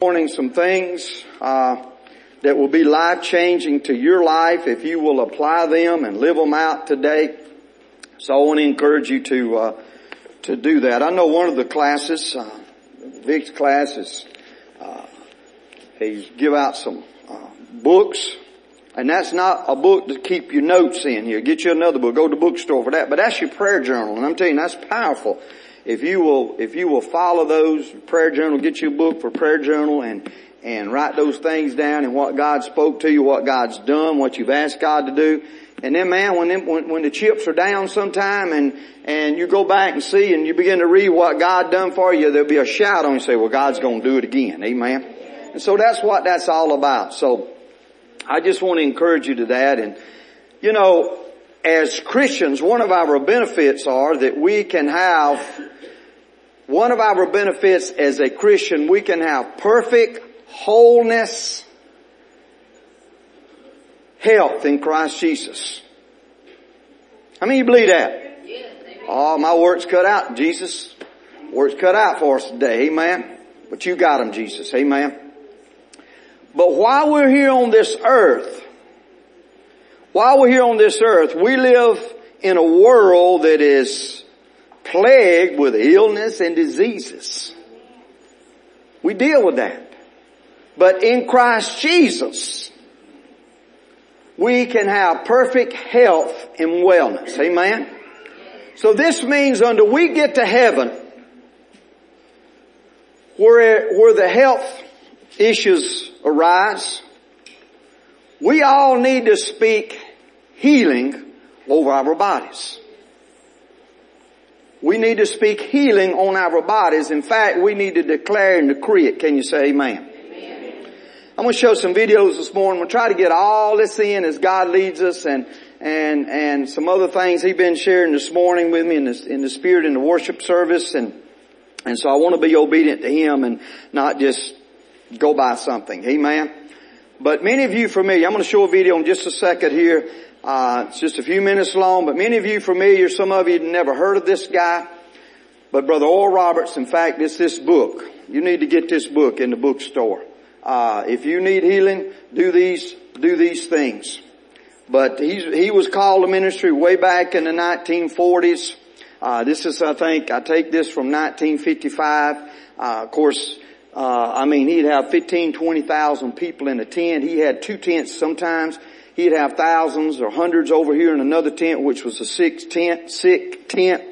morning some things uh, that will be life changing to your life if you will apply them and live them out today. So I want to encourage you to uh, to do that. I know one of the classes, uh, Vic's class, is uh, he's give out some uh, books, and that's not a book to keep your notes in here. Get you another book. Go to the bookstore for that. But that's your prayer journal, and I'm telling you that's powerful if you will, if you will follow those prayer journal, get you a book for prayer journal and, and write those things down and what God spoke to you, what God's done, what you've asked God to do. And then man, when, them, when, when the chips are down sometime and, and you go back and see and you begin to read what God done for you, there'll be a shout on you say, well God's gonna do it again. Amen. And so that's what that's all about. So I just want to encourage you to that and, you know, as Christians, one of our benefits are that we can have one of our benefits as a Christian, we can have perfect wholeness, health in Christ Jesus. How many of you believe that? Oh, my work's cut out, Jesus. Work's cut out for us today, amen. But you got them, Jesus, amen. But while we're here on this earth, while we're here on this earth, we live in a world that is plagued with illness and diseases. We deal with that. But in Christ Jesus, we can have perfect health and wellness. Amen? So this means until we get to heaven, where, where the health issues arise, we all need to speak healing over our bodies. We need to speak healing on our bodies. In fact, we need to declare and decree it. Can you say amen? amen. I'm going to show some videos this morning. We'll try to get all this in as God leads us and, and, and some other things He's been sharing this morning with me in the, in the spirit in the worship service and, and so I want to be obedient to Him and not just go by something. Amen. But many of you familiar, I'm going to show a video in just a second here uh, it's just a few minutes long, but many of you familiar, some of you never heard of this guy. But Brother Oral Roberts, in fact, it's this book. You need to get this book in the bookstore. Uh, if you need healing, do these, do these things. But he's, he was called to ministry way back in the 1940s. Uh, this is, I think, I take this from 1955. Uh, of course, uh, I mean, he'd have 15, 20,000 people in a tent. He had two tents sometimes. He'd have thousands or hundreds over here in another tent, which was a sick tent, sick tent,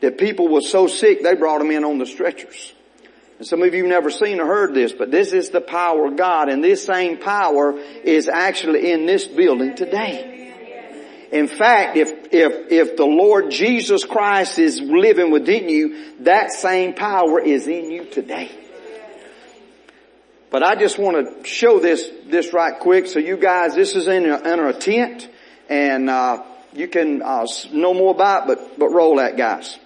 that people were so sick they brought them in on the stretchers. And some of you never seen or heard this, but this is the power of God, and this same power is actually in this building today. In fact, if, if, if the Lord Jesus Christ is living within you, that same power is in you today. But I just want to show this, this right quick. So you guys, this is in a, in a tent and, uh, you can, uh, know more about it, but, but roll that guys.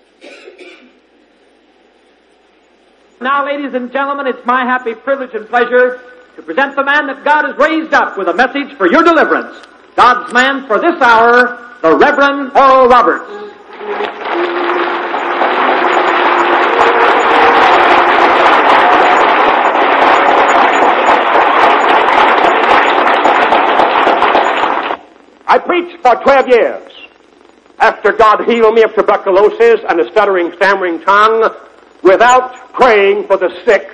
Now ladies and gentlemen, it's my happy privilege and pleasure to present the man that God has raised up with a message for your deliverance. God's man for this hour, the Reverend Oral Roberts. I preached for 12 years after God healed me of tuberculosis and a stuttering, stammering tongue without praying for the sick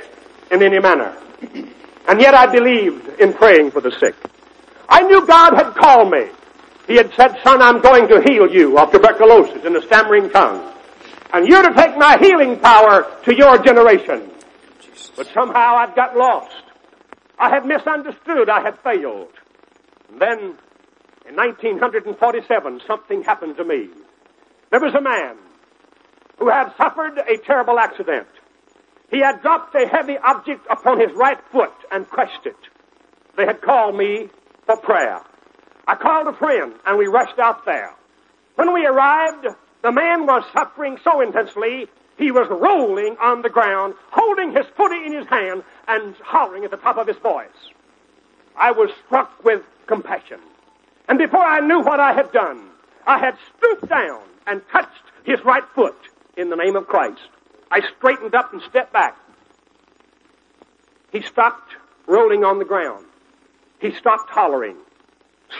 in any manner. And yet I believed in praying for the sick. I knew God had called me. He had said, son, I'm going to heal you of tuberculosis and a stammering tongue. And you're to take my healing power to your generation. But somehow I've got lost. I had misunderstood. I had failed. And then in 1947, something happened to me. There was a man who had suffered a terrible accident. He had dropped a heavy object upon his right foot and crushed it. They had called me for prayer. I called a friend and we rushed out there. When we arrived, the man was suffering so intensely, he was rolling on the ground, holding his footy in his hand and hollering at the top of his voice. I was struck with compassion. And before I knew what I had done, I had stooped down and touched his right foot in the name of Christ. I straightened up and stepped back. He stopped rolling on the ground. He stopped hollering.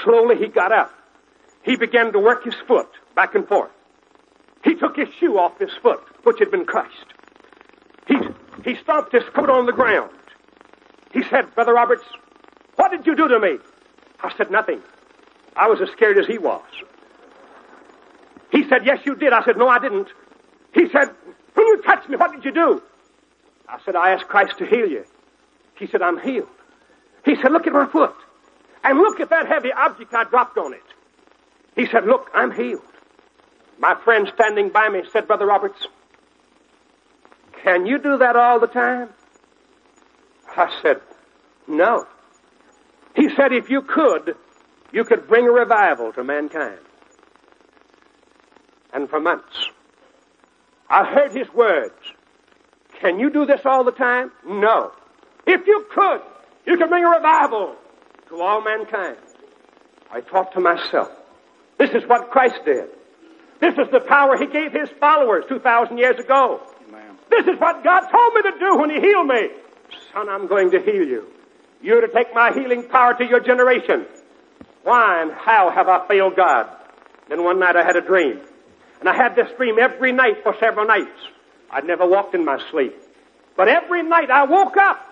Slowly he got up. He began to work his foot back and forth. He took his shoe off his foot, which had been crushed. He, he stomped his foot on the ground. He said, Brother Roberts, what did you do to me? I said, nothing. I was as scared as he was. He said, yes, you did. I said, no, I didn't. He said, when you touched me, what did you do? I said, I asked Christ to heal you. He said, I'm healed. He said, look at my foot. And look at that heavy object I dropped on it. He said, look, I'm healed. My friend standing by me said, Brother Roberts, can you do that all the time? I said, no. He said, if you could, you could bring a revival to mankind. And for months, I heard his words. Can you do this all the time? No. If you could, you could bring a revival to all mankind. I thought to myself, this is what Christ did. This is the power he gave his followers 2,000 years ago. Amen. This is what God told me to do when he healed me. Son, I'm going to heal you. You're to take my healing power to your generation. Why and how have I failed God? Then one night I had a dream. And I had this dream every night for several nights. I'd never walked in my sleep. But every night I woke up,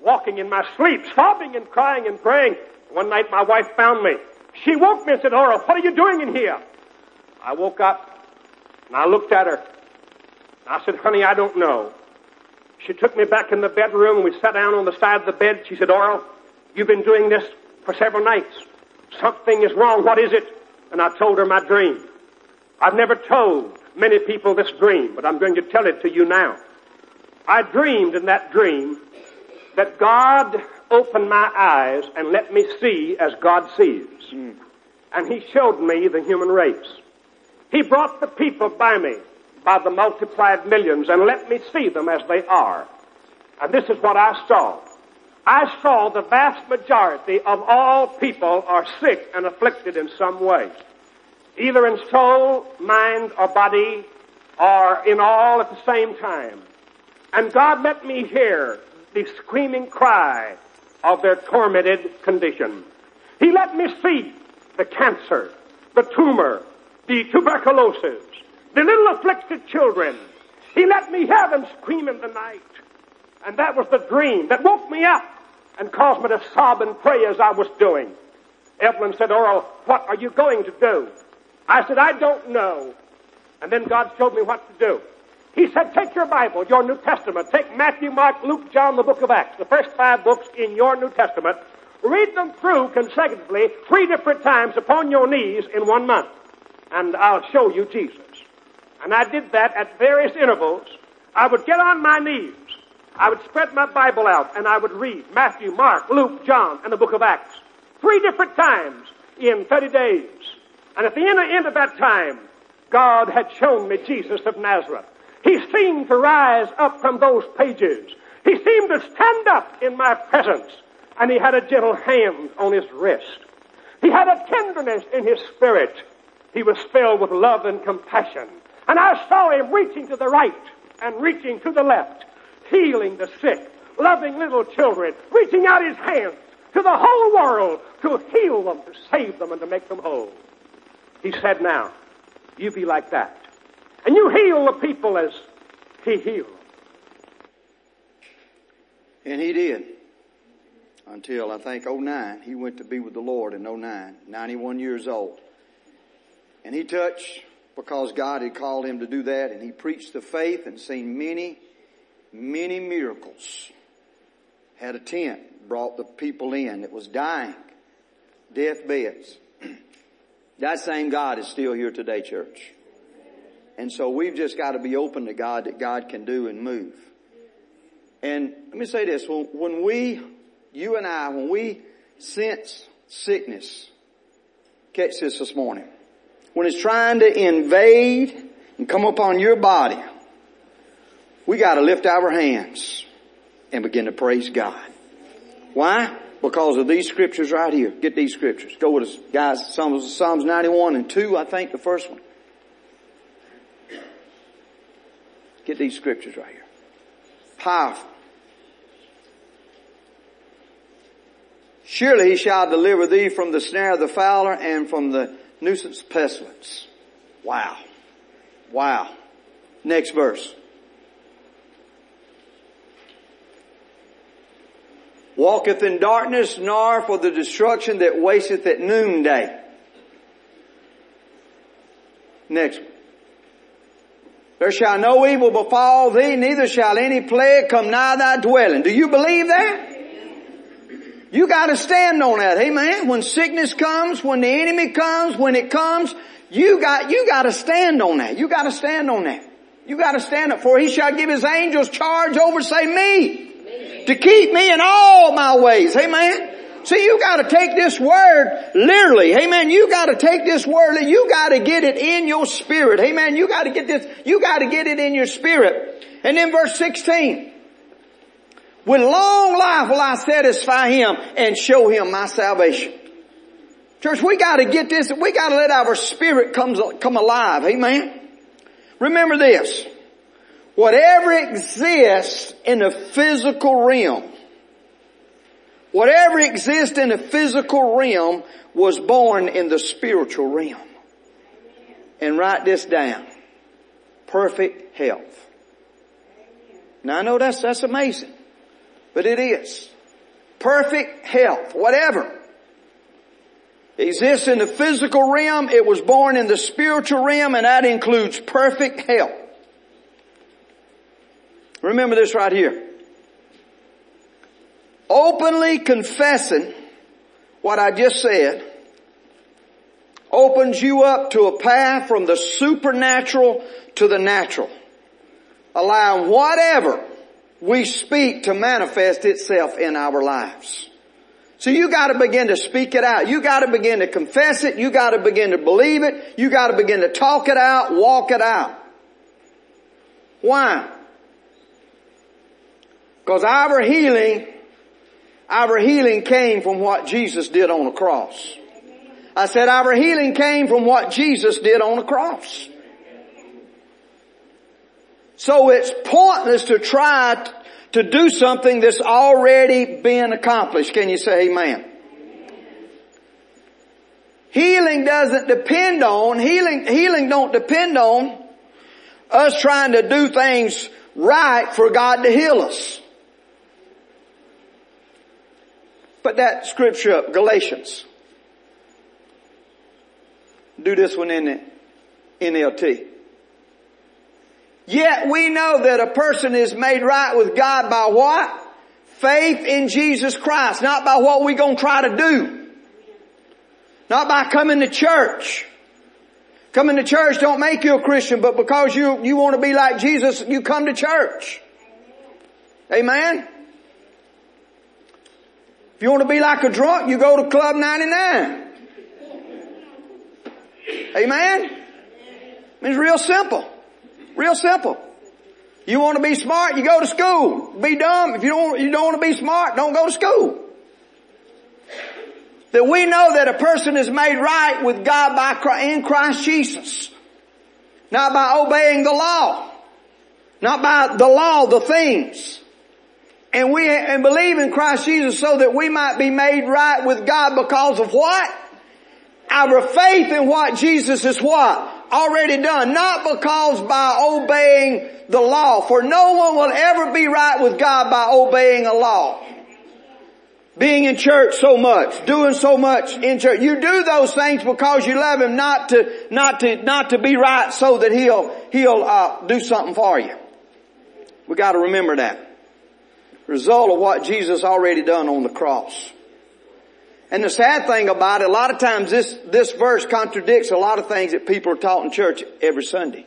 walking in my sleep, sobbing and crying and praying. One night my wife found me. She woke me and said, Oral, what are you doing in here? I woke up and I looked at her. And I said, honey, I don't know. She took me back in the bedroom and we sat down on the side of the bed. She said, Oral, you've been doing this for several nights. Something is wrong. What is it? And I told her my dream. I've never told many people this dream, but I'm going to tell it to you now. I dreamed in that dream that God opened my eyes and let me see as God sees. Mm. And He showed me the human race. He brought the people by me by the multiplied millions and let me see them as they are. And this is what I saw. I saw the vast majority of all people are sick and afflicted in some way. Either in soul, mind, or body, or in all at the same time. And God let me hear the screaming cry of their tormented condition. He let me see the cancer, the tumor, the tuberculosis, the little afflicted children. He let me hear them scream in the night. And that was the dream that woke me up and caused me to sob and pray as I was doing. Evelyn said, Oral, what are you going to do? I said, I don't know. And then God showed me what to do. He said, take your Bible, your New Testament, take Matthew, Mark, Luke, John, the book of Acts, the first five books in your New Testament, read them through consecutively three different times upon your knees in one month, and I'll show you Jesus. And I did that at various intervals. I would get on my knees. I would spread my Bible out and I would read Matthew, Mark, Luke, John, and the book of Acts. Three different times in 30 days. And at the end, end of that time, God had shown me Jesus of Nazareth. He seemed to rise up from those pages. He seemed to stand up in my presence. And he had a gentle hand on his wrist. He had a tenderness in his spirit. He was filled with love and compassion. And I saw him reaching to the right and reaching to the left, healing the sick, loving little children, reaching out his hands to the whole world to heal them, to save them, and to make them whole. He said, now, you be like that. And you heal the people as he healed. And he did. Until I think 09, he went to be with the Lord in 09, 91 years old. And he touched because God had called him to do that and he preached the faith and seen many, many miracles. Had a tent, brought the people in that was dying, deathbeds. that same God is still here today, church. And so we've just got to be open to God that God can do and move. And let me say this, when we, you and I, when we sense sickness, catch this this morning when it's trying to invade and come upon your body, we gotta lift our hands and begin to praise God. Why? Because of these scriptures right here. Get these scriptures. Go with us, guys. Psalms, Psalms 91 and 2, I think, the first one. Get these scriptures right here. Powerful. Surely he shall deliver thee from the snare of the fowler and from the nuisance pestilence. Wow. Wow. Next verse. Walketh in darkness, nor for the destruction that wasteth at noonday. Next one. There shall no evil befall thee, neither shall any plague come nigh thy dwelling. Do you believe that? You gotta stand on that, amen? When sickness comes, when the enemy comes, when it comes, you got, you gotta stand on that. You gotta stand on that. You gotta stand up for he shall give his angels charge over, say me, to keep me in all my ways, amen? See, you gotta take this word literally. Amen. You gotta take this word, and you gotta get it in your spirit. Amen. You gotta get this, you gotta get it in your spirit. And then verse 16. With long life will I satisfy him and show him my salvation. Church, we gotta get this, we gotta let our spirit come, come alive. Amen. Remember this. Whatever exists in the physical realm, whatever exists in the physical realm was born in the spiritual realm. And write this down. Perfect health. Now I know that's, that's amazing. But it is. Perfect health, whatever. Exists in the physical realm, it was born in the spiritual realm, and that includes perfect health. Remember this right here. Openly confessing what I just said opens you up to a path from the supernatural to the natural. Allowing whatever we speak to manifest itself in our lives. So you gotta begin to speak it out. You gotta begin to confess it. You gotta begin to believe it. You gotta begin to talk it out, walk it out. Why? Because our healing, our healing came from what Jesus did on the cross. I said our healing came from what Jesus did on the cross. So it's pointless to try to do something that's already been accomplished. Can you say amen? Healing doesn't depend on, healing, healing don't depend on us trying to do things right for God to heal us. Put that scripture Galatians. Do this one in the NLT. Yet we know that a person is made right with God by what? Faith in Jesus Christ, not by what we're gonna try to do. Not by coming to church. Coming to church don't make you a Christian, but because you, you want to be like Jesus, you come to church. Amen? If you want to be like a drunk, you go to Club 99. Amen? It's real simple. Real simple. You want to be smart, you go to school. Be dumb. If you don't, you don't want to be smart, don't go to school. That we know that a person is made right with God by in Christ Jesus. Not by obeying the law. Not by the law, the things. And we, and believe in Christ Jesus so that we might be made right with God because of what? Our faith in what Jesus is what? already done, not because by obeying the law, for no one will ever be right with God by obeying a law. Being in church so much, doing so much in church. You do those things because you love Him, not to, not to, not to be right so that He'll, He'll, uh, do something for you. We gotta remember that. Result of what Jesus already done on the cross. And the sad thing about it, a lot of times this, this verse contradicts a lot of things that people are taught in church every Sunday.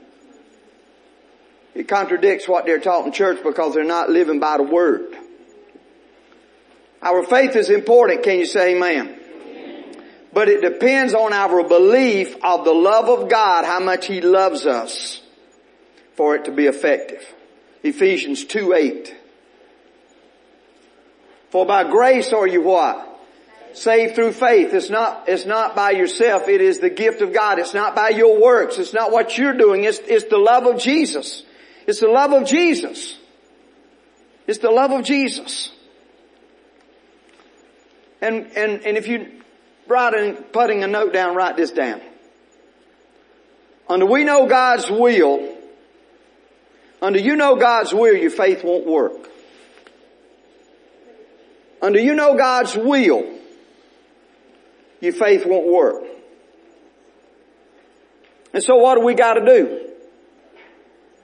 It contradicts what they're taught in church because they're not living by the Word. Our faith is important, can you say amen? But it depends on our belief of the love of God, how much He loves us for it to be effective. Ephesians 2 8. For by grace are you what? saved through faith. It's not, it's not by yourself. It is the gift of God. It's not by your works. It's not what you're doing. It's, it's the love of Jesus. It's the love of Jesus. It's the love of Jesus. And, and, and if you writing, putting a note down, write this down. Under we know God's will, under you know God's will, your faith won't work. Under you know God's will, your faith won't work. And so what do we got to do?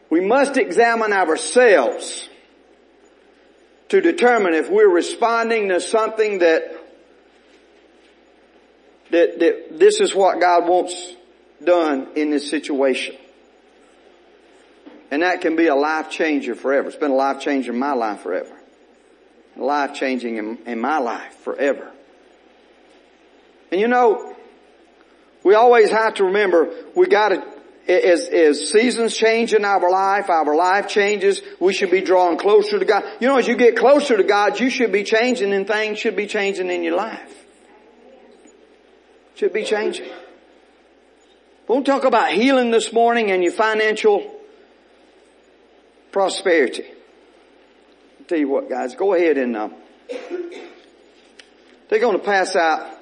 We must examine ourselves to determine if we're responding to something that that, that this is what God wants done in this situation. And that can be a life changer forever. It's been a life changer in my life forever. Life changing in, in my life forever. And you know, we always have to remember we gotta, as, as seasons change in our life, our life changes, we should be drawing closer to God. You know, as you get closer to God, you should be changing and things should be changing in your life. Should be changing. We'll talk about healing this morning and your financial prosperity. Tell you what guys, go ahead and, uh, they're going to pass out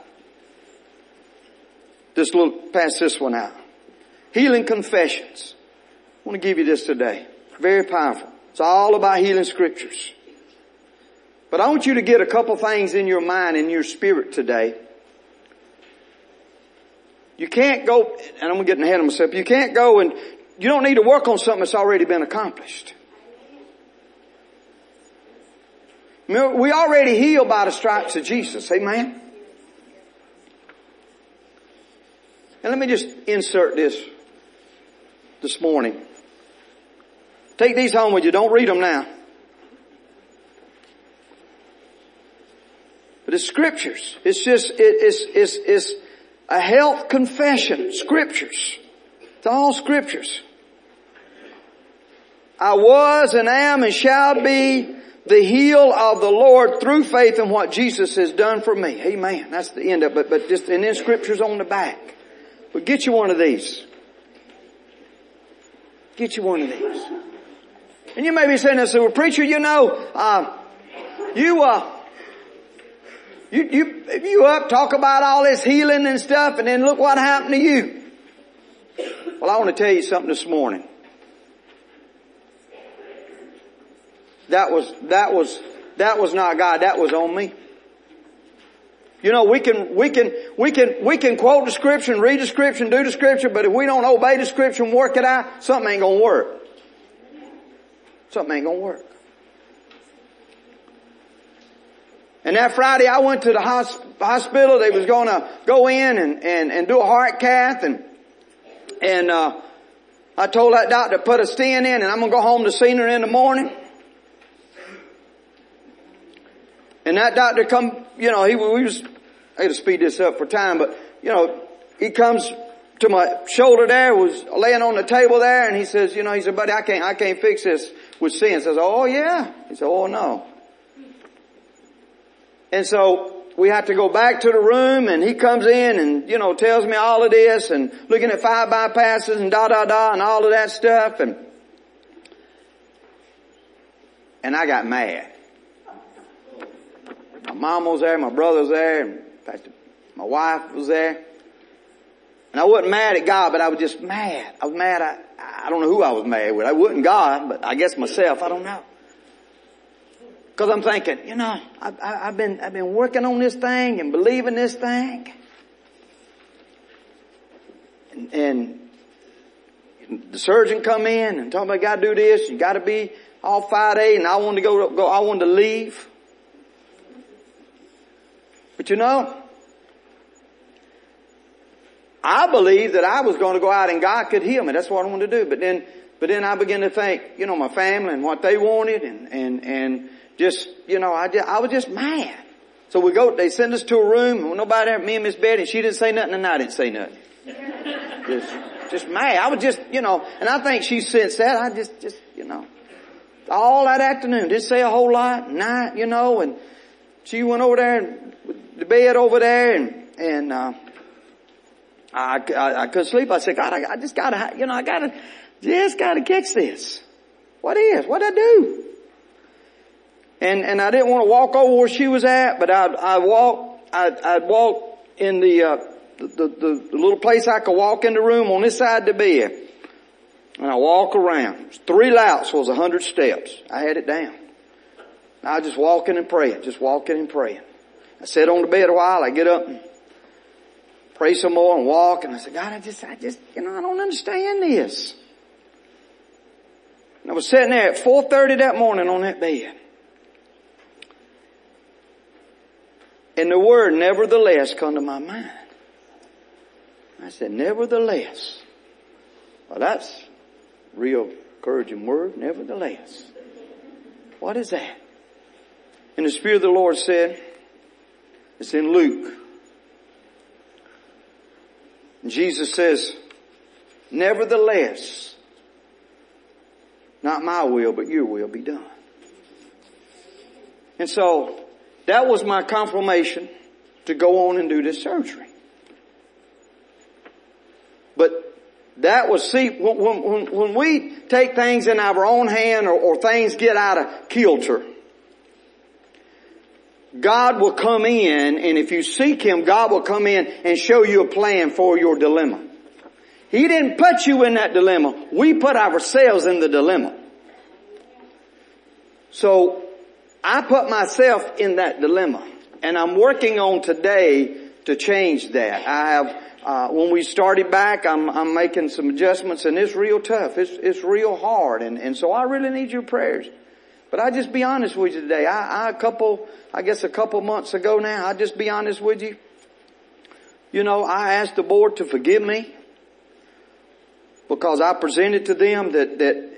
this little, pass this one out. Healing confessions. I want to give you this today. Very powerful. It's all about healing scriptures. But I want you to get a couple things in your mind and your spirit today. You can't go, and I'm getting ahead of myself, you can't go and you don't need to work on something that's already been accomplished. We already healed by the stripes of Jesus. Amen. And let me just insert this this morning. Take these home with you. Don't read them now. But it's scriptures. It's just, it, it's, it's, it's a health confession. Scriptures. It's all scriptures. I was and am and shall be the heel of the Lord through faith in what Jesus has done for me. Amen. That's the end of it. But just, and then scriptures on the back. But get you one of these. Get you one of these. And you may be saying this, well, preacher, you know, uh, you, uh, you, you, you up, talk about all this healing and stuff, and then look what happened to you. Well, I want to tell you something this morning. That was, that was, that was not God. That was on me. You know, we can, we can, we can, we can quote the scripture read the scripture do the scripture, but if we don't obey the scripture work it out, something ain't gonna work. Something ain't gonna work. And that Friday I went to the hospital. They was gonna go in and, and, and do a heart cath and, and, uh, I told that doctor to put a stent in and I'm gonna go home to see her in the morning. And that doctor come, you know, he we was, I had to speed this up for time, but you know, he comes to my shoulder there, was laying on the table there, and he says, you know, he said, buddy, I can't, I can't fix this with sin. Says, oh yeah. He said, oh no. And so we have to go back to the room and he comes in and, you know, tells me all of this and looking at five bypasses and da da da and all of that stuff and, and I got mad. My mom was there, my brother was there, and my wife was there. And I wasn't mad at God, but I was just mad. I was mad. I, I don't know who I was mad with. I wasn't God, but I guess myself. I don't know. Cause I'm thinking, you know, I, I, I've been, I've been working on this thing and believing this thing. And, and the surgeon come in and told me I gotta do this, you gotta be all 5A and I wanted to go, go, I wanted to leave. But you know, I believed that I was going to go out and God could heal me. That's what I wanted to do. But then, but then I began to think, you know, my family and what they wanted and, and, and just, you know, I just, I was just mad. So we go, they send us to a room, and nobody there, me and Miss Betty, she didn't say nothing and I didn't say nothing. just, just mad. I was just, you know, and I think she sensed that. I just, just, you know, all that afternoon, didn't say a whole lot, night, you know, and she went over there and the bed over there and, and, uh, I, I, I couldn't sleep. I said, God, I, I just gotta, you know, I gotta, just gotta catch this. What is? What'd I do? And, and I didn't want to walk over where she was at, but I, I walked I'd, I'd walk in the, uh, the, the, the little place I could walk in the room on this side of the bed. And I walk around. Three louts was a hundred steps. I had it down. I was just walking and praying, just walking and praying. I sat on the bed a while, I get up and pray some more and walk and I said, God, I just, I just, you know, I don't understand this. And I was sitting there at 4.30 that morning on that bed. And the word nevertheless come to my mind. I said, nevertheless. Well, that's real encouraging word, nevertheless. What is that? And the Spirit of the Lord said, it's in Luke. Jesus says, nevertheless, not my will, but your will be done. And so, that was my confirmation to go on and do this surgery. But that was, see, when, when, when we take things in our own hand or, or things get out of kilter, God will come in and if you seek Him, God will come in and show you a plan for your dilemma. He didn't put you in that dilemma. We put ourselves in the dilemma. So I put myself in that dilemma and I'm working on today to change that. I have, uh, when we started back, I'm, I'm making some adjustments and it's real tough. It's, it's real hard and, and so I really need your prayers. But I just be honest with you today. I, I a couple, I guess a couple months ago now, I just be honest with you. You know, I asked the board to forgive me because I presented to them that, that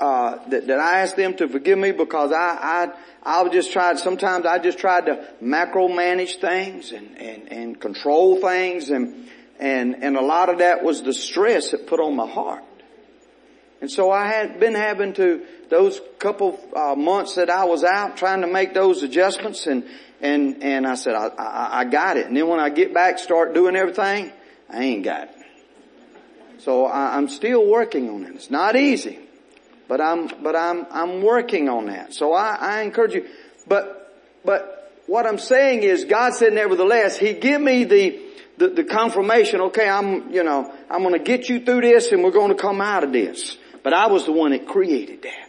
uh, that, that I asked them to forgive me because I, I, I just tried, sometimes I just tried to macro manage things and, and, and control things and, and, and a lot of that was the stress it put on my heart. And so I had been having to, those couple uh, months that I was out trying to make those adjustments and, and, and I said, I, I, I got it. And then when I get back, start doing everything, I ain't got it. So I, I'm still working on it. It's not easy. But I'm, but I'm, I'm working on that. So I, I encourage you. But, but what I'm saying is God said nevertheless, He give me the, the, the confirmation, okay, I'm, you know, I'm gonna get you through this and we're gonna come out of this. But I was the one that created that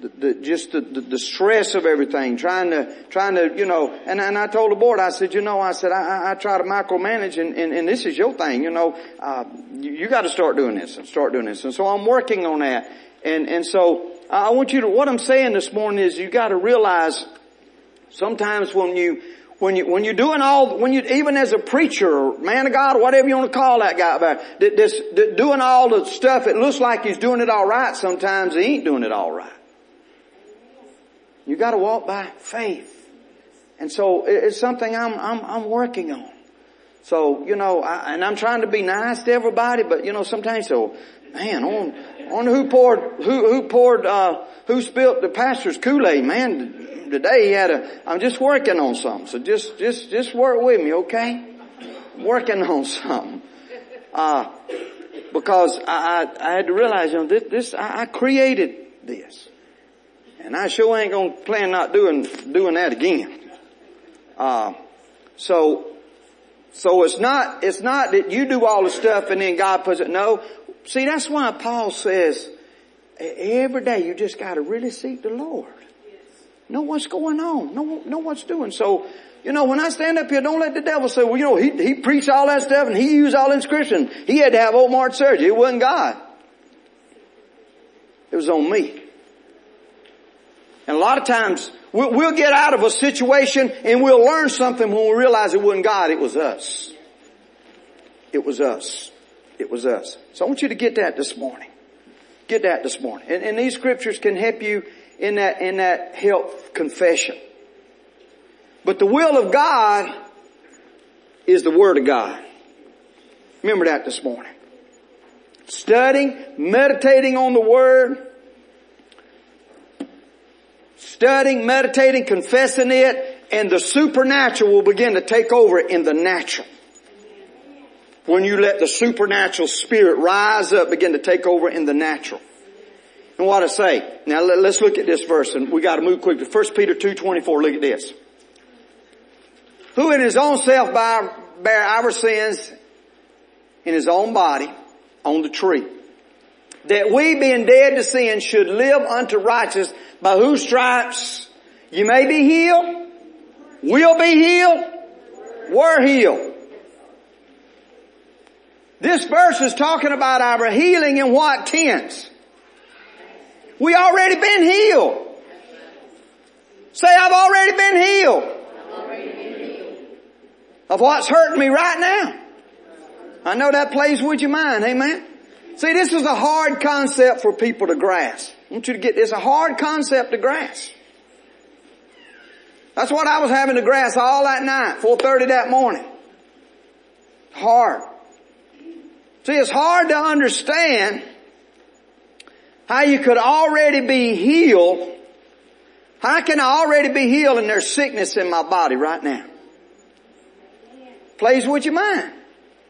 the, the, just the, the, stress of everything, trying to, trying to, you know, and, and I told the board, I said, you know, I said, I, I try to micromanage and, and, and this is your thing, you know, uh, you, you got to start doing this and start doing this. And so I'm working on that. And, and so I want you to, what I'm saying this morning is you got to realize sometimes when you, when you, when you're doing all, when you, even as a preacher, man of God, whatever you want to call that guy this, doing all the stuff, it looks like he's doing it all right sometimes, he ain't doing it all right. You gotta walk by faith. And so it's something I'm, I'm, I'm working on. So, you know, I, and I'm trying to be nice to everybody, but you know, sometimes so, man, on, on who poured, who, who poured, uh, who spilled the pastor's Kool-Aid, man, today he had a, I'm just working on something. So just, just, just work with me, okay? Working on something. Uh, because I, I, I had to realize, you know, this, this I, I created this. And I sure ain't gonna plan not doing, doing that again. Uh, so, so it's not, it's not that you do all the stuff and then God puts it, no. See, that's why Paul says, every day you just gotta really seek the Lord. Know what's going on. Know, know what's doing. So, you know, when I stand up here, don't let the devil say, well, you know, he, he preached all that stuff and he used all inscription. He had to have open heart surgery. It wasn't God. It was on me. And a lot of times we'll, we'll get out of a situation and we'll learn something when we realize it wasn't God, it was us. It was us. It was us. So I want you to get that this morning. Get that this morning. And, and these scriptures can help you in that, in that help confession. But the will of God is the Word of God. Remember that this morning. Studying, meditating on the Word, studying, meditating, confessing it, and the supernatural will begin to take over in the natural. When you let the supernatural spirit rise up, begin to take over in the natural. And what I say, now let's look at this verse and we gotta move quickly. 1 Peter 2.24, look at this. who in his own self bare our sins in his own body on the tree. That we being dead to sin should live unto righteousness by whose stripes you may be healed, will be healed, were healed. This verse is talking about our healing in what tense? We already been healed. Say, I've already been healed. Of what's hurting me right now. I know that plays with your mind, amen? See, this is a hard concept for people to grasp. I want you to get this, a hard concept to grasp. That's what I was having to grasp all that night, 4.30 that morning. Hard. See, it's hard to understand how you could already be healed. How can I already be healed and there's sickness in my body right now? Plays with your mind.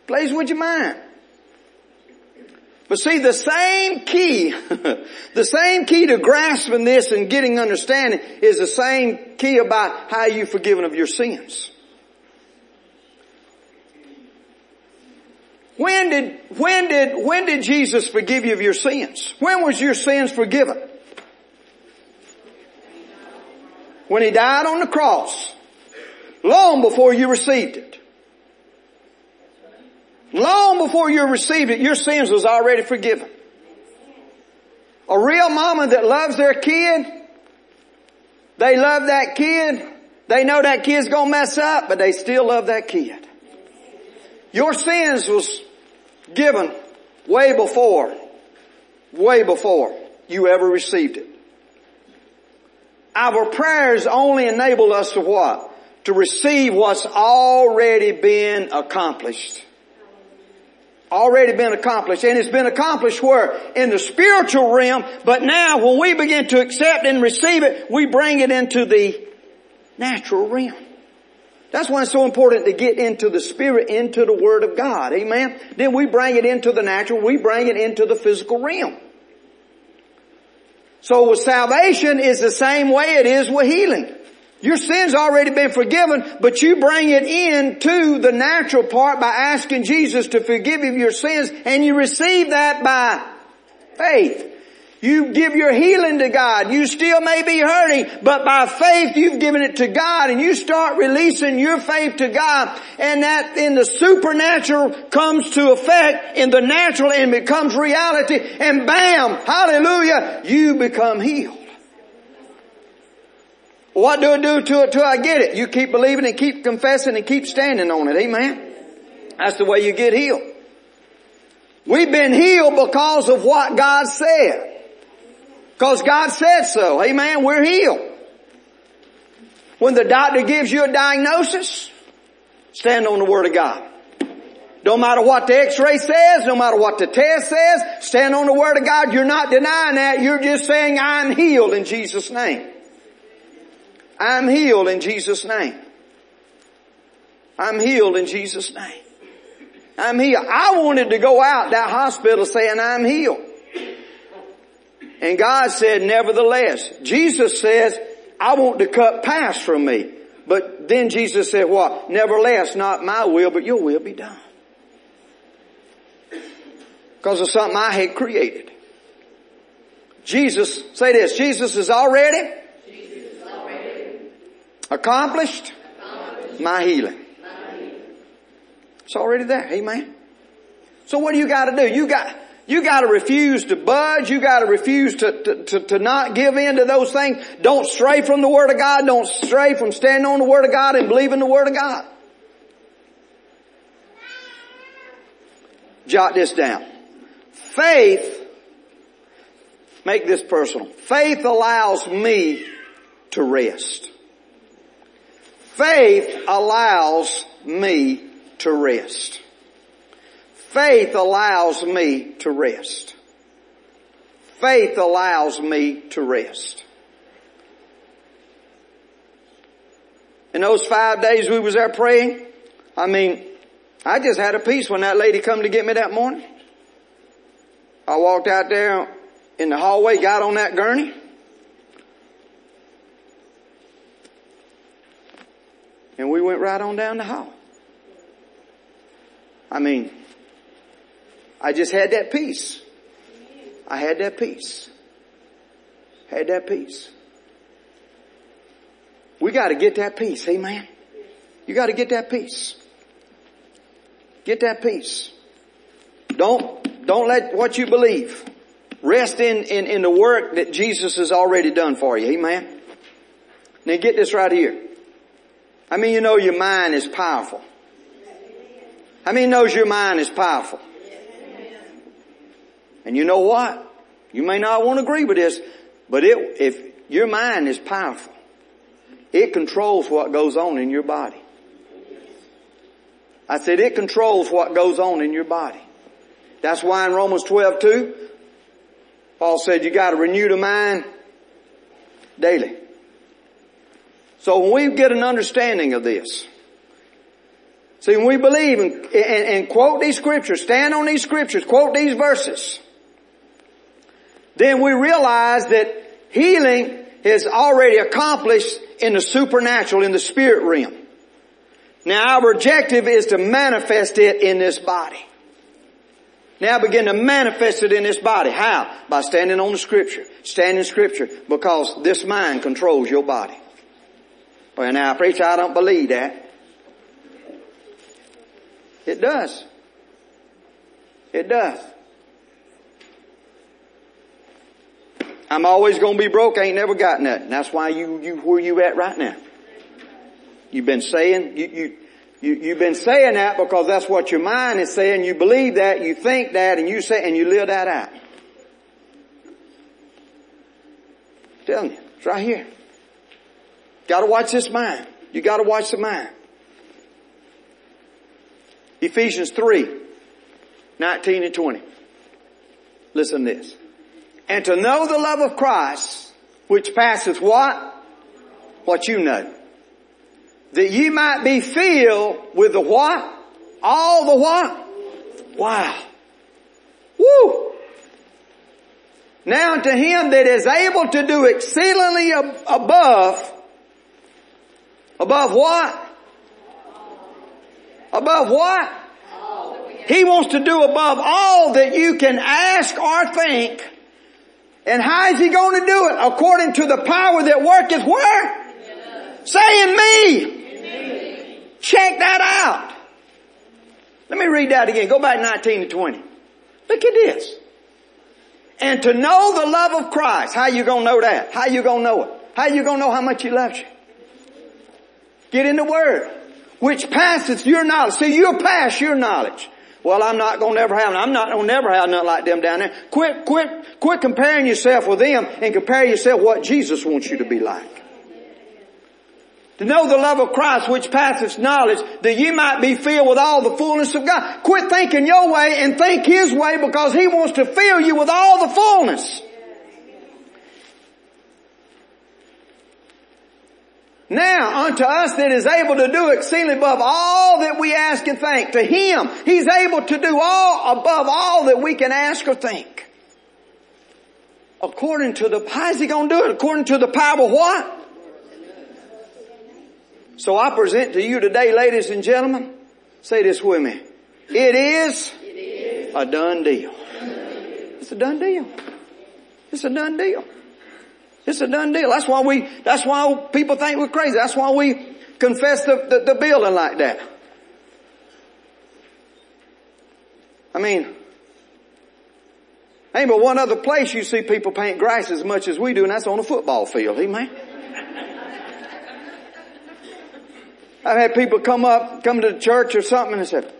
Plays with your mind. But see, the same key, the same key to grasping this and getting understanding is the same key about how you forgiven of your sins. When did, when did, when did Jesus forgive you of your sins? When was your sins forgiven? When He died on the cross. Long before you received it. Long before you received it, your sins was already forgiven. A real mama that loves their kid, they love that kid, they know that kid's gonna mess up, but they still love that kid. Your sins was given way before, way before you ever received it. Our prayers only enable us to what? To receive what's already been accomplished already been accomplished. And it's been accomplished where? In the spiritual realm, but now when we begin to accept and receive it, we bring it into the natural realm. That's why it's so important to get into the spirit, into the word of God. Amen. Then we bring it into the natural, we bring it into the physical realm. So with salvation is the same way it is with healing. Your sin's already been forgiven, but you bring it into the natural part by asking Jesus to forgive you your sins, and you receive that by faith. You give your healing to God. You still may be hurting, but by faith you've given it to God and you start releasing your faith to God and that in the supernatural comes to effect in the natural and becomes reality and bam, hallelujah, you become healed. What do I do to it till I get it? You keep believing and keep confessing and keep standing on it. Amen. That's the way you get healed. We've been healed because of what God said. Because God said so. Amen. We're healed. When the doctor gives you a diagnosis, stand on the Word of God. No matter what the x-ray says, no matter what the test says, stand on the Word of God. You're not denying that. You're just saying, I'm healed in Jesus' name. I'm healed in Jesus' name. I'm healed in Jesus' name. I'm healed. I wanted to go out that hospital saying I'm healed. And God said, nevertheless, Jesus says, I want the cup pass from me. But then Jesus said what? Nevertheless, not my will, but your will be done. Because of something I had created. Jesus, say this, Jesus is already accomplished, my healing. It's already there. Amen. So what do you got to do? You got, you got to refuse to budge. You got to refuse to, to, to, to, not give in to those things. Don't stray from the Word of God. Don't stray from standing on the Word of God and believing the Word of God. Jot this down. Faith, make this personal. Faith allows me to rest. Faith allows me to rest. Faith allows me to rest. Faith allows me to rest. In those five days we was there praying, I mean, I just had a peace when that lady come to get me that morning. I walked out there in the hallway, got on that gurney, And we went right on down the hall. I mean, I just had that peace. I had that peace. Had that peace. We gotta get that peace, amen? You gotta get that peace. Get that peace. Don't, don't let what you believe rest in, in, in the work that Jesus has already done for you, amen? Now get this right here. I mean, you know your mind is powerful. How many knows your mind is powerful? And you know what? You may not want to agree with this, but it, if your mind is powerful, it controls what goes on in your body. I said it controls what goes on in your body. That's why in Romans 12, 2, Paul said you gotta renew the mind daily. So when we get an understanding of this, see when we believe and, and, and quote these scriptures, stand on these scriptures, quote these verses, then we realize that healing is already accomplished in the supernatural, in the spirit realm. Now our objective is to manifest it in this body. Now begin to manifest it in this body. How? By standing on the scripture. Stand in scripture because this mind controls your body. Well now preacher, I don't believe that. It does. It does. I'm always gonna be broke. I ain't never got nothing. That's why you, you, where you at right now. You've been saying, you, you, you, you've been saying that because that's what your mind is saying. You believe that, you think that, and you say, and you live that out. I'm telling you, it's right here. Gotta watch this mind. You gotta watch the mind. Ephesians 3, 19 and 20. Listen to this. And to know the love of Christ, which passeth what? What you know that ye might be filled with the what? All the what? Wow. Woo! Now to him that is able to do exceedingly above, above what? Above what? He wants to do above all that you can ask or think. And how is he going to do it? According to the power that worketh where? Say in me. Check that out. Let me read that again. Go back 19 to 20. Look at this. And to know the love of Christ. How you gonna know that? How you gonna know it? How you gonna know how much He loves you? Get in the Word. Which passes your knowledge. See, you'll pass your knowledge. Well, I'm not gonna never have, I'm not gonna never have nothing like them down there. Quit, quit, quit comparing yourself with them and compare yourself what Jesus wants you to be like. To know the love of Christ which passeth knowledge, that you might be filled with all the fullness of God. Quit thinking your way and think His way because He wants to fill you with all the fullness. Now unto us that is able to do exceedingly above all that we ask and think. To Him, He's able to do all above all that we can ask or think. According to the, how is He gonna do it? According to the power of what? So I present to you today, ladies and gentlemen, say this with me. It is, it is a done deal. It's a done deal. It's a done deal. It's a done deal. That's why we, that's why people think we're crazy. That's why we confess the, the, the building like that. I mean, ain't but one other place you see people paint grass as much as we do, and that's on a football field. Amen. I've had people come up, come to the church or something and said,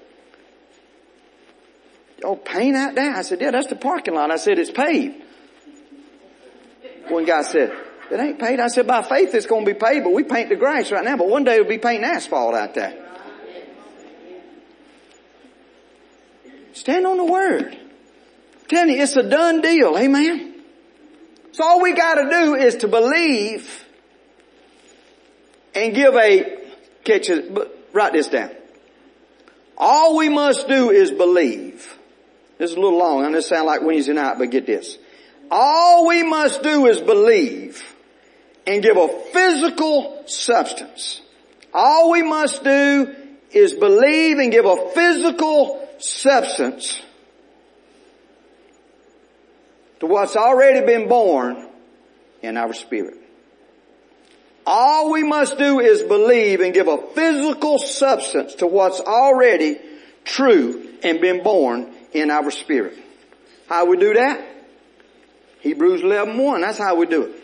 Oh, paint out there? I said, yeah, that's the parking lot. I said, it's paved. One guy said, it ain't paid. I said, by faith it's going to be paid, but we paint the grass right now, but one day we'll be painting asphalt out there. Stand on the word. Tell you, it's a done deal. Amen. So all we gotta do is to believe and give a catch but write this down. All we must do is believe. This is a little long. I know this sound like Wednesday night, but get this. All we must do is believe and give a physical substance. All we must do is believe and give a physical substance to what's already been born in our spirit. All we must do is believe and give a physical substance to what's already true and been born in our spirit. How we do that? Hebrews 11, 1. That's how we do it.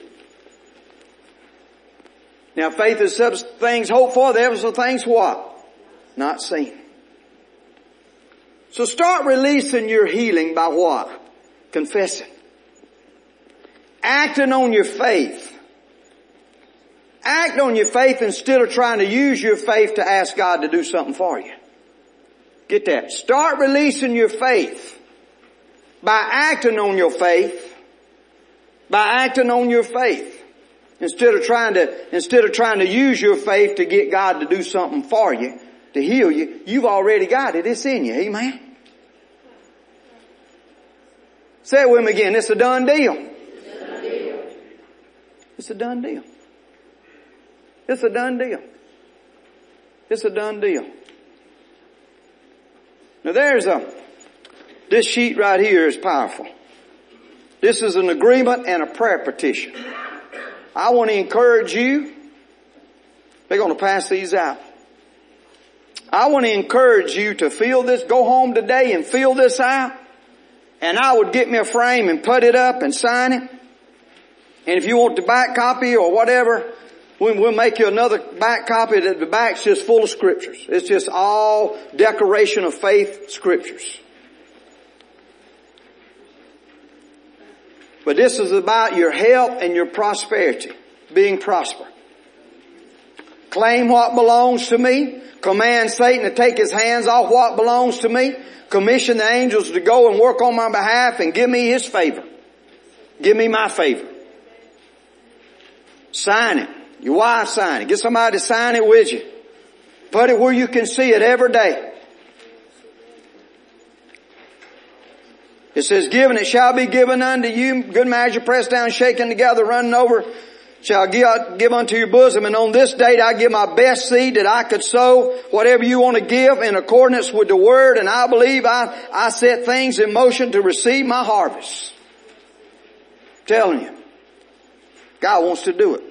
Now faith is things hoped for, the evidence of things what? Not seen. So start releasing your healing by what? Confessing. Acting on your faith. Act on your faith instead of trying to use your faith to ask God to do something for you. Get that. Start releasing your faith by acting on your faith. By acting on your faith. Instead of trying to, instead of trying to use your faith to get God to do something for you, to heal you, you've already got it. It's in you. Amen. Say it with me again. It's a done deal. It's a done deal. It's a done deal. It's a done deal. Now there's a, this sheet right here is powerful. This is an agreement and a prayer petition. I want to encourage you. They're going to pass these out. I want to encourage you to fill this, go home today and fill this out. And I would get me a frame and put it up and sign it. And if you want the back copy or whatever, we'll make you another back copy that the back's just full of scriptures. It's just all decoration of faith scriptures. But this is about your health and your prosperity, being prosper. Claim what belongs to me. Command Satan to take his hands off what belongs to me. Commission the angels to go and work on my behalf and give me his favor. Give me my favor. Sign it. Your wife sign it. Get somebody to sign it with you. Put it where you can see it every day. It says, given it shall be given unto you, good measure, pressed down, shaken together, running over, shall give, unto your bosom. And on this date I give my best seed that I could sow whatever you want to give in accordance with the word. And I believe I, I set things in motion to receive my harvest. I'm telling you. God wants to do it.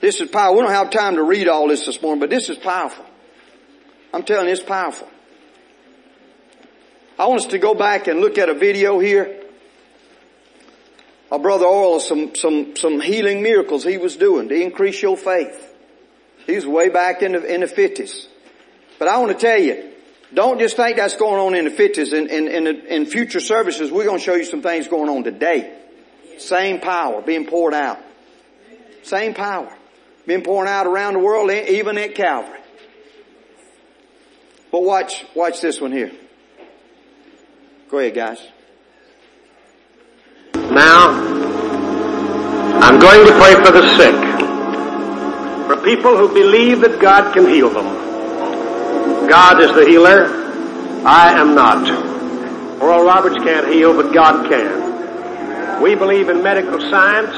This is powerful. We don't have time to read all this this morning, but this is powerful. I'm telling you, it's powerful. I want us to go back and look at a video here. Our brother Oral, some, some, some healing miracles he was doing to increase your faith. He was way back in the, in the 50s. But I want to tell you, don't just think that's going on in the 50s. In, in, in, in future services, we're going to show you some things going on today. Same power being poured out. Same power being poured out around the world, even at Calvary. But watch, watch this one here. Go ahead, guys. Now, I'm going to pray for the sick. For people who believe that God can heal them. God is the healer. I am not. Oral Roberts can't heal, but God can. We believe in medical science,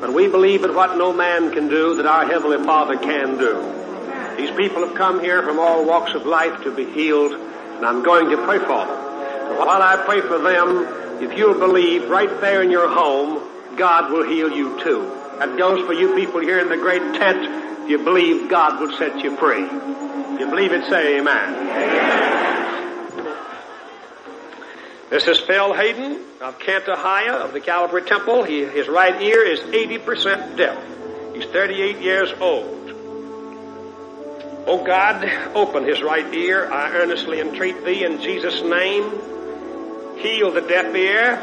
but we believe in what no man can do that our Heavenly Father can do. These people have come here from all walks of life to be healed, and I'm going to pray for them. While I pray for them, if you'll believe right there in your home, God will heal you too. That goes for you people here in the great tent. If you believe, God will set you free. If you believe it, say amen. amen. This is Phil Hayden of Cantahia of the Calvary Temple. He, his right ear is 80% deaf. He's 38 years old. Oh God, open his right ear. I earnestly entreat thee in Jesus' name. Heal the deaf ear.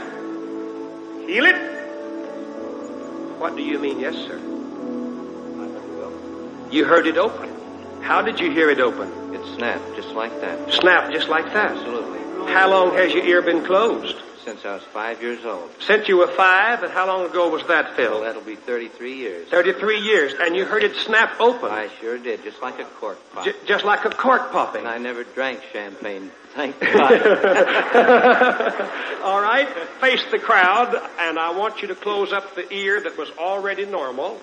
Heal it. What do you mean, yes, sir? You heard it open. How did you hear it open? It snapped just like that. Snapped just like that? Absolutely. How long has your ear been closed? Since I was five years old. Since you were five, and how long ago was that, Phil? That'll be 33 years. 33 years, and you heard it snap open? I sure did, just like a cork pop. J- just like a cork popping? And I never drank champagne. Thank God. All right, face the crowd, and I want you to close up the ear that was already normal.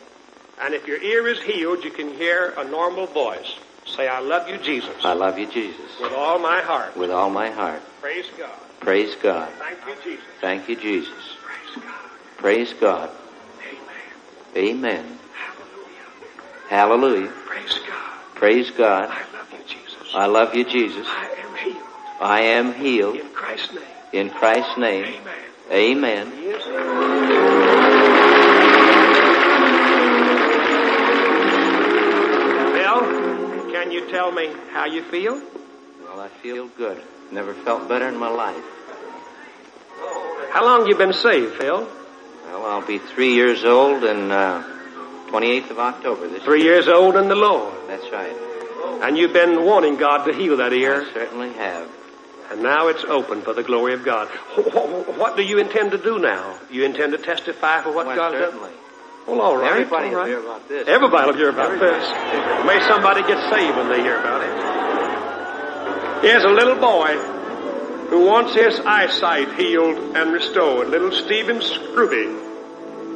And if your ear is healed, you can hear a normal voice. Say, I love you, Jesus, I love you, Jesus, with all my heart. with all my heart. Praise God. Praise God. Thank you, Jesus. Thank you, Jesus. Praise God. Praise God. Amen. Amen. Hallelujah. Praise God. Praise God. I love you, Jesus. I love you, Jesus. I am healed. I am healed In Christ's name. in Christ's name. Amen. Amen. Yes. Bill, can you tell me how you feel? Well, I feel good. Never felt better in my life. How long you been saved, Phil? Well, I'll be three years old and uh, 28th of October this Three years old in the Lord. That's right. And you've been wanting God to heal that ear, I certainly have. and now it's open for the glory of God. Wh- wh- What do you intend to do now? You intend to testify for what Why, God's done? certainly. Well, all right. Everybody all will hear about this. Everybody will hear about Everybody. this. May somebody get saved when they hear about it. Here's a little boy who wants his eyesight healed and restored. Little Stephen Scrooby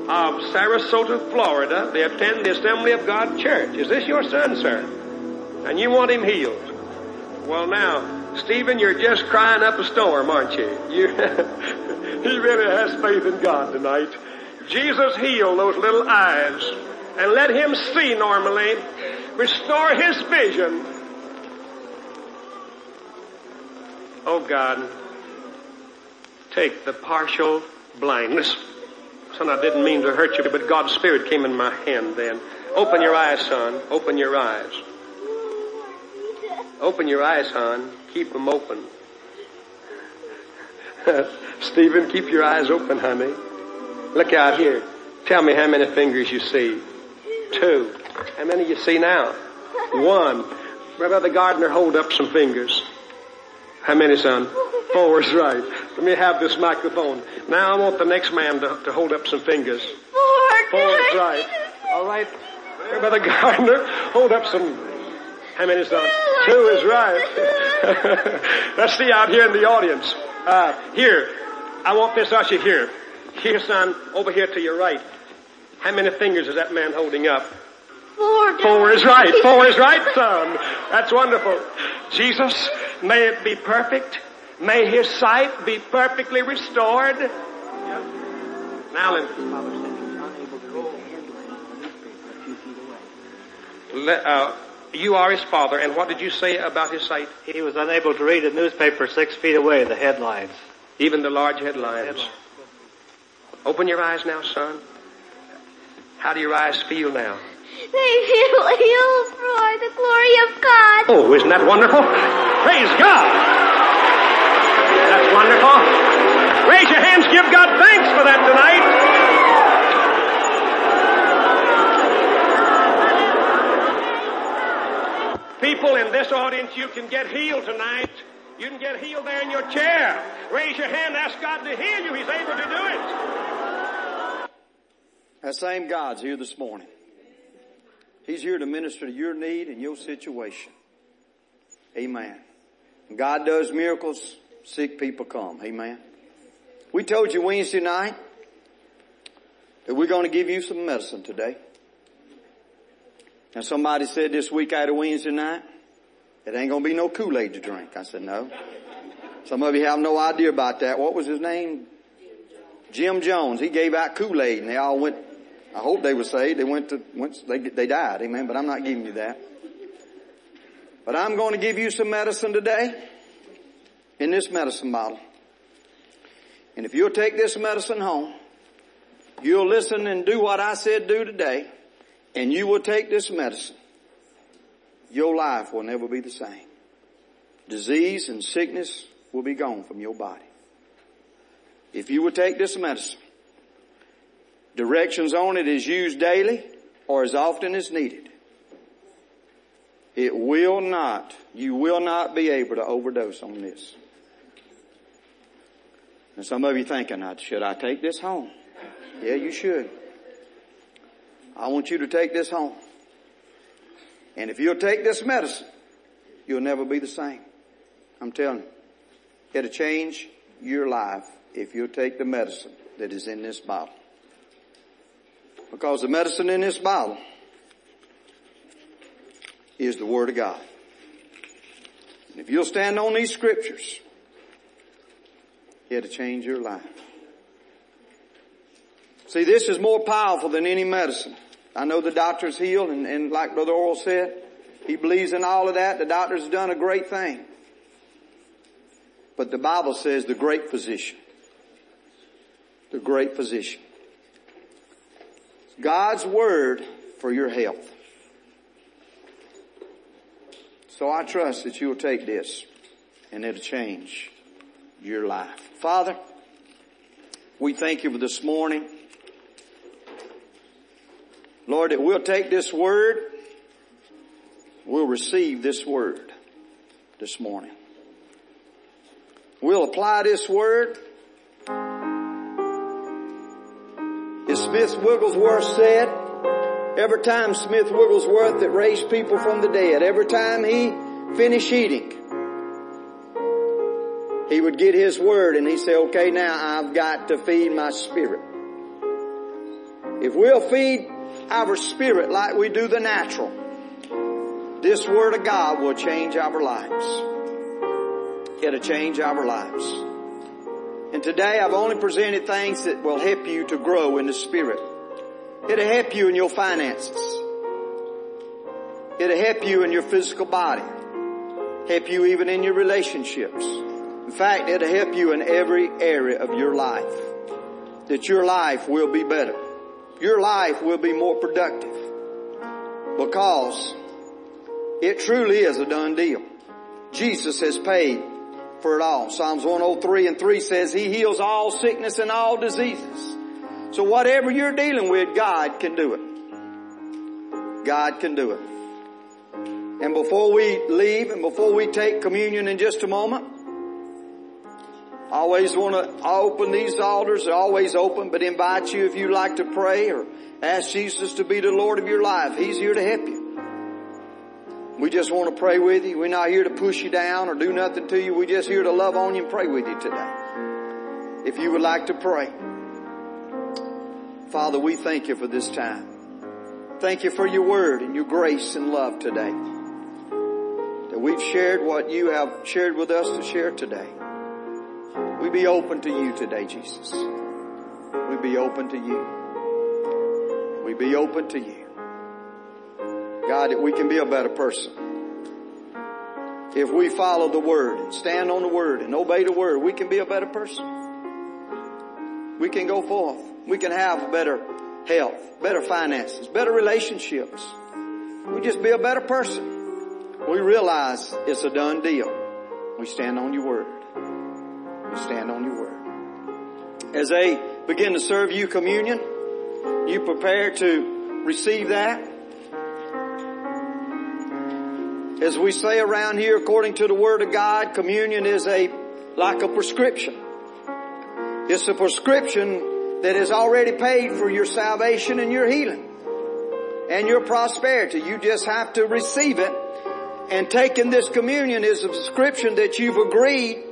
of Sarasota, Florida. They attend the Assembly of God Church. Is this your son, sir? And you want him healed? Well now, Stephen, you're just crying up a storm, aren't you? You, he really has faith in God tonight. Jesus heal those little eyes and let him see normally. Restore his vision. Oh God, take the partial blindness. Son, I didn't mean to hurt you, but God's Spirit came in my hand then. Open your eyes, son. Open your eyes. Open your eyes, son. Keep them open. Stephen, keep your eyes open, honey. Look out here. Tell me how many fingers you see. Two. How many you see now? One. Brother Gardner, hold up some fingers. How many, son? Four is right. Let me have this microphone. Now I want the next man to, to hold up some fingers. Four. Four is right. All right. Brother Gardner, hold up some. How many, son? Two is right. Let's see out here in the audience. Uh, here. I want this usher here. Here, son, over here to your right. How many fingers is that man holding up? Four. Four is right. Four is right, son. That's wonderful. Jesus, may it be perfect. May his sight be perfectly restored. Now, uh, you are his father, and what did you say about his sight? He was unable to read a newspaper six feet away, the headlines. Even the large headlines. Open your eyes now, son. How do your eyes feel now? They feel healed for the glory of God. Oh, isn't that wonderful? Praise God! That's wonderful. Raise your hands, give God thanks for that tonight. People in this audience, you can get healed tonight. You can get healed there in your chair. Raise your hand, ask God to heal you. He's able to do it. That same God's here this morning. He's here to minister to your need and your situation. Amen. God does miracles, sick people come. Amen. We told you Wednesday night that we're going to give you some medicine today. And somebody said this week after Wednesday night, it ain't going to be no Kool-Aid to drink. I said, no. Some of you have no idea about that. What was his name? Jim Jones. He gave out Kool-Aid and they all went, I hope they were saved. They went to, once they, they died. Amen. But I'm not giving you that. But I'm going to give you some medicine today in this medicine bottle. And if you'll take this medicine home, you'll listen and do what I said do today, and you will take this medicine, your life will never be the same. Disease and sickness will be gone from your body. If you will take this medicine, directions on it is used daily or as often as needed. It will not, you will not be able to overdose on this. And some of you thinking, "Now, should I take this home? Yeah, you should. I want you to take this home. And if you'll take this medicine, you'll never be the same. I'm telling you. It'll change your life if you'll take the medicine that is in this bottle. Because the medicine in this bottle is the Word of God. And if you'll stand on these scriptures, it'll change your life. See, this is more powerful than any medicine. I know the doctor's healed and, and like Brother Oral said, he believes in all of that. The doctor's done a great thing. But the Bible says the great physician. The great physician. God's word for your health. So I trust that you'll take this and it'll change your life. Father, we thank you for this morning. Lord, that we'll take this word, we'll receive this word this morning. We'll apply this word. Smith Wigglesworth said, every time Smith Wigglesworth that raised people from the dead, every time he finished eating, he would get his word and he say, okay, now I've got to feed my spirit. If we'll feed our spirit like we do the natural, this word of God will change our lives. It'll change our lives. And today I've only presented things that will help you to grow in the spirit. It'll help you in your finances. It'll help you in your physical body. Help you even in your relationships. In fact, it'll help you in every area of your life. That your life will be better. Your life will be more productive. Because it truly is a done deal. Jesus has paid for it all. Psalms 103 and 3 says He heals all sickness and all diseases. So whatever you're dealing with, God can do it. God can do it. And before we leave and before we take communion in just a moment, I always want to open these altars. They're always open, but invite you if you like to pray or ask Jesus to be the Lord of your life. He's here to help you. We just want to pray with you. We're not here to push you down or do nothing to you. We're just here to love on you and pray with you today. If you would like to pray. Father, we thank you for this time. Thank you for your word and your grace and love today. That we've shared what you have shared with us to share today. We be open to you today, Jesus. We be open to you. We be open to you. God, that we can be a better person. If we follow the Word and stand on the Word and obey the Word, we can be a better person. We can go forth. We can have better health, better finances, better relationships. We just be a better person. We realize it's a done deal. We stand on your Word. We stand on your Word. As they begin to serve you communion, you prepare to receive that. As we say around here, according to the Word of God, communion is a, like a prescription. It's a prescription that is already paid for your salvation and your healing and your prosperity. You just have to receive it. And taking this communion is a prescription that you've agreed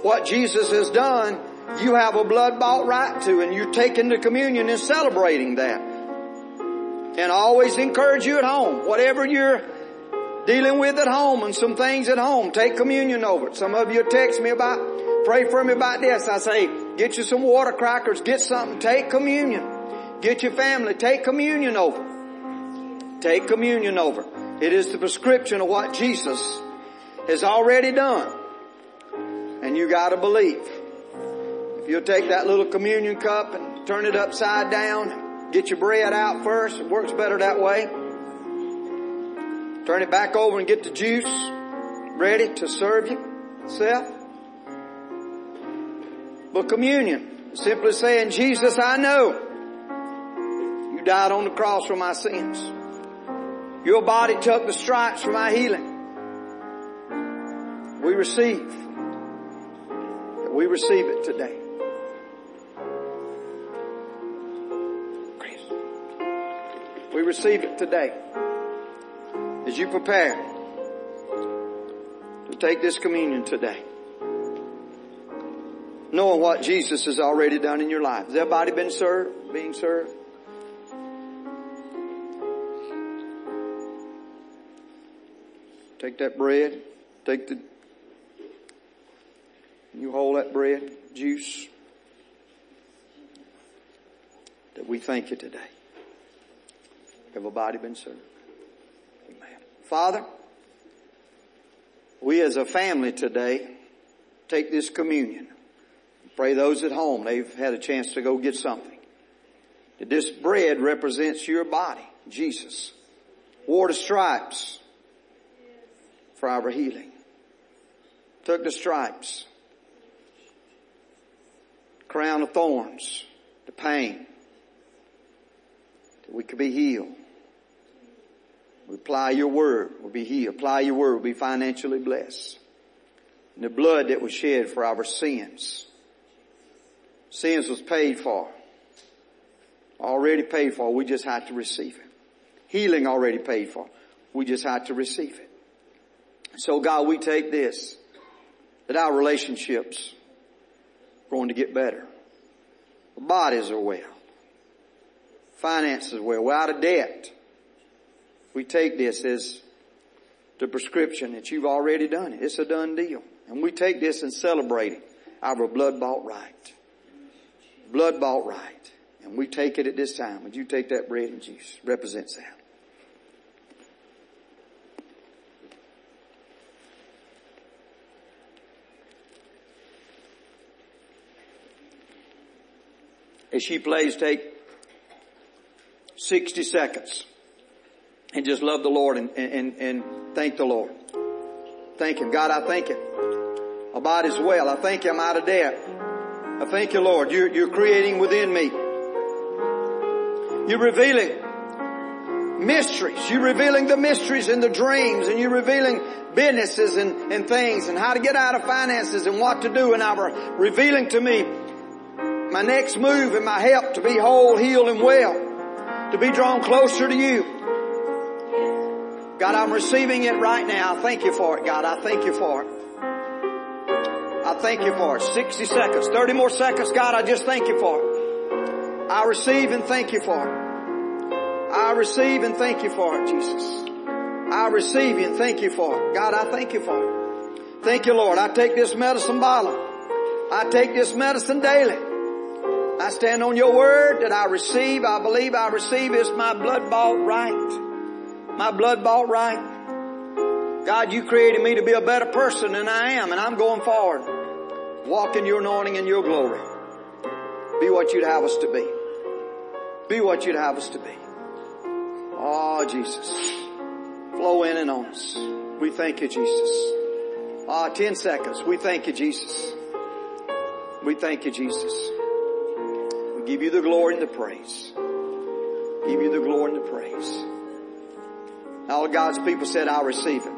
what Jesus has done. You have a blood bought right to and you're taking the communion and celebrating that. And I always encourage you at home, whatever you're dealing with at home and some things at home. Take communion over it. Some of you text me about, pray for me about this. I say, get you some water crackers, get something, take communion. Get your family, take communion over. Take communion over. It is the prescription of what Jesus has already done. And you gotta believe. If you'll take that little communion cup and turn it upside down, get your bread out first, it works better that way. Turn it back over and get the juice ready to serve you, Seth. But communion, simply saying, Jesus, I know you died on the cross for my sins. Your body took the stripes for my healing. We receive. We receive it today. We receive it today as you prepare to take this communion today, knowing what Jesus has already done in your life. Has everybody been served, being served? Take that bread, take the, you hold that bread, juice, that we thank you today. Everybody been served? Father, we as a family today take this communion. Pray those at home, they've had a chance to go get something. That this bread represents your body, Jesus. Wore the stripes for our healing. Took the stripes. Crown of thorns, the pain. That we could be healed. We apply your word, we'll be healed. Apply your word, we'll be financially blessed. And the blood that was shed for our sins. Sins was paid for. Already paid for. We just had to receive it. Healing already paid for. We just had to receive it. So God, we take this, that our relationships are going to get better. Our bodies are well. Finances are well. We're out of debt. We take this as the prescription that you've already done it. It's a done deal. And we take this and celebrate it. Our blood bought right. Blood bought right. And we take it at this time. Would you take that bread and juice? Represents that. As she plays, take 60 seconds and just love the Lord and, and, and thank the Lord. Thank Him. God, I thank you. about body's well. I thank you I'm out of debt. I thank you, Lord. You're, you're creating within me. You're revealing mysteries. You're revealing the mysteries and the dreams and you're revealing businesses and, and things and how to get out of finances and what to do and are revealing to me my next move and my help to be whole, healed and well, to be drawn closer to you. God, I'm receiving it right now. I thank you for it, God. I thank you for it. I thank you for it. 60 seconds, 30 more seconds, God, I just thank you for it. I receive and thank you for it. I receive and thank you for it, Jesus. I receive you and thank you for it. God, I thank you for it. Thank you, Lord. I take this medicine bottle. I take this medicine daily. I stand on your word that I receive, I believe I receive is my blood bought right. My blood bought right. God, you created me to be a better person than I am and I'm going forward. Walk in your anointing and your glory. Be what you'd have us to be. Be what you'd have us to be. Oh, Jesus. Flow in and on us. We thank you, Jesus. Ah, 10 seconds. We thank you, Jesus. We thank you, Jesus. We give you the glory and the praise. Give you the glory and the praise. All God's people said, I'll receive it.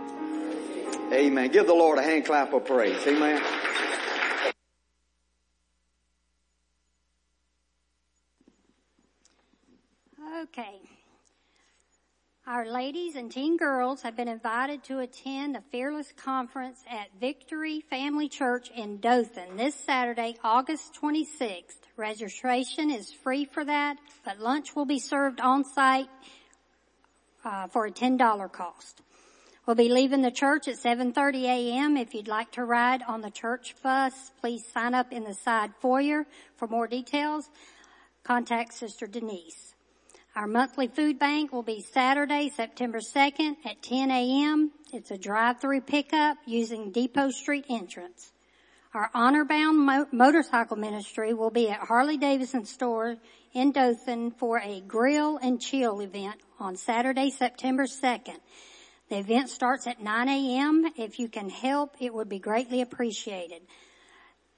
Amen. Give the Lord a hand clap of praise. Amen. Okay. Our ladies and teen girls have been invited to attend the Fearless Conference at Victory Family Church in Dothan this Saturday, August 26th. Registration is free for that, but lunch will be served on site uh, for a $10 cost. We'll be leaving the church at 7.30 a.m. If you'd like to ride on the church bus, please sign up in the side foyer. For more details, contact Sister Denise. Our monthly food bank will be Saturday, September 2nd at 10 a.m. It's a drive-through pickup using Depot Street entrance. Our honor bound mo- motorcycle ministry will be at Harley Davidson store in Dothan for a grill and chill event on Saturday, September 2nd. The event starts at 9 a.m. If you can help, it would be greatly appreciated.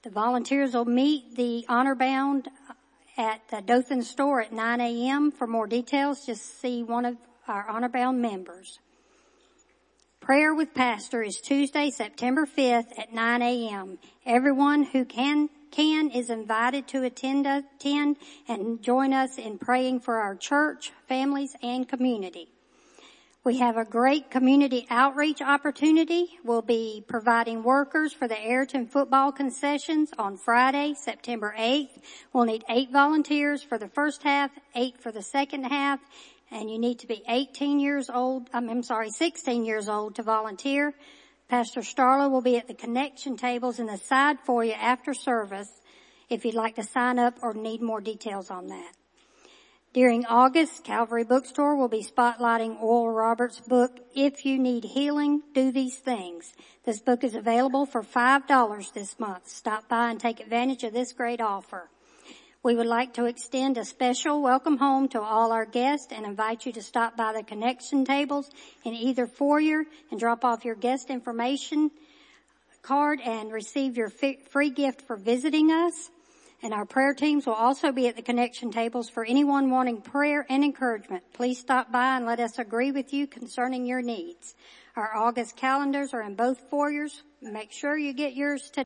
The volunteers will meet the honor bound uh, at the Dothan store at 9 a.m. For more details, just see one of our honor bound members. Prayer with Pastor is Tuesday, September 5th at 9 a.m. Everyone who can can is invited to attend, attend and join us in praying for our church, families, and community. We have a great community outreach opportunity. We'll be providing workers for the Ariton football concessions on Friday, September 8th. We'll need eight volunteers for the first half, eight for the second half, and you need to be 18 years old, I'm, sorry, 16 years old to volunteer. Pastor Starla will be at the connection tables in the side for you after service if you'd like to sign up or need more details on that. During August, Calvary Bookstore will be spotlighting Oral Roberts' book, If You Need Healing, Do These Things. This book is available for $5 this month. Stop by and take advantage of this great offer. We would like to extend a special welcome home to all our guests and invite you to stop by the connection tables in either foyer and drop off your guest information card and receive your free gift for visiting us. And our prayer teams will also be at the connection tables for anyone wanting prayer and encouragement. Please stop by and let us agree with you concerning your needs. Our August calendars are in both foyers. Make sure you get yours today.